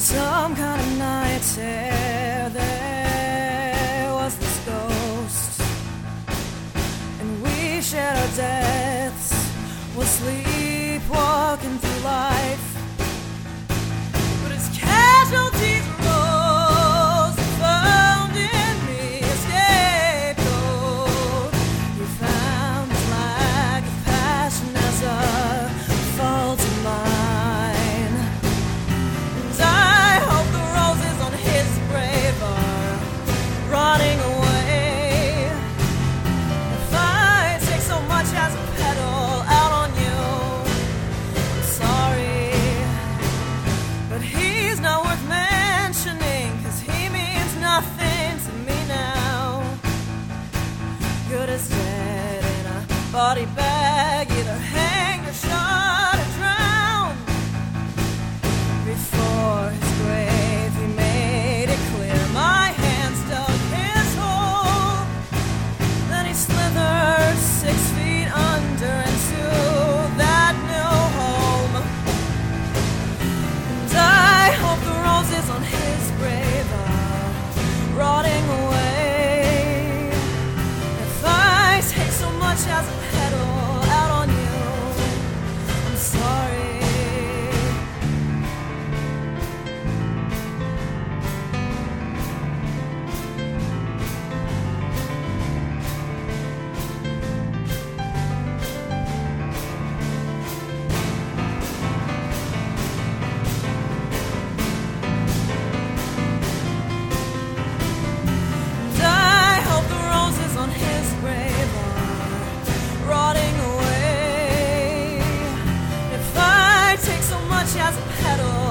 some kind of night air there was this ghost. And we shared our deaths. We'll sleepwalking through life. Body bag in her hand. claro.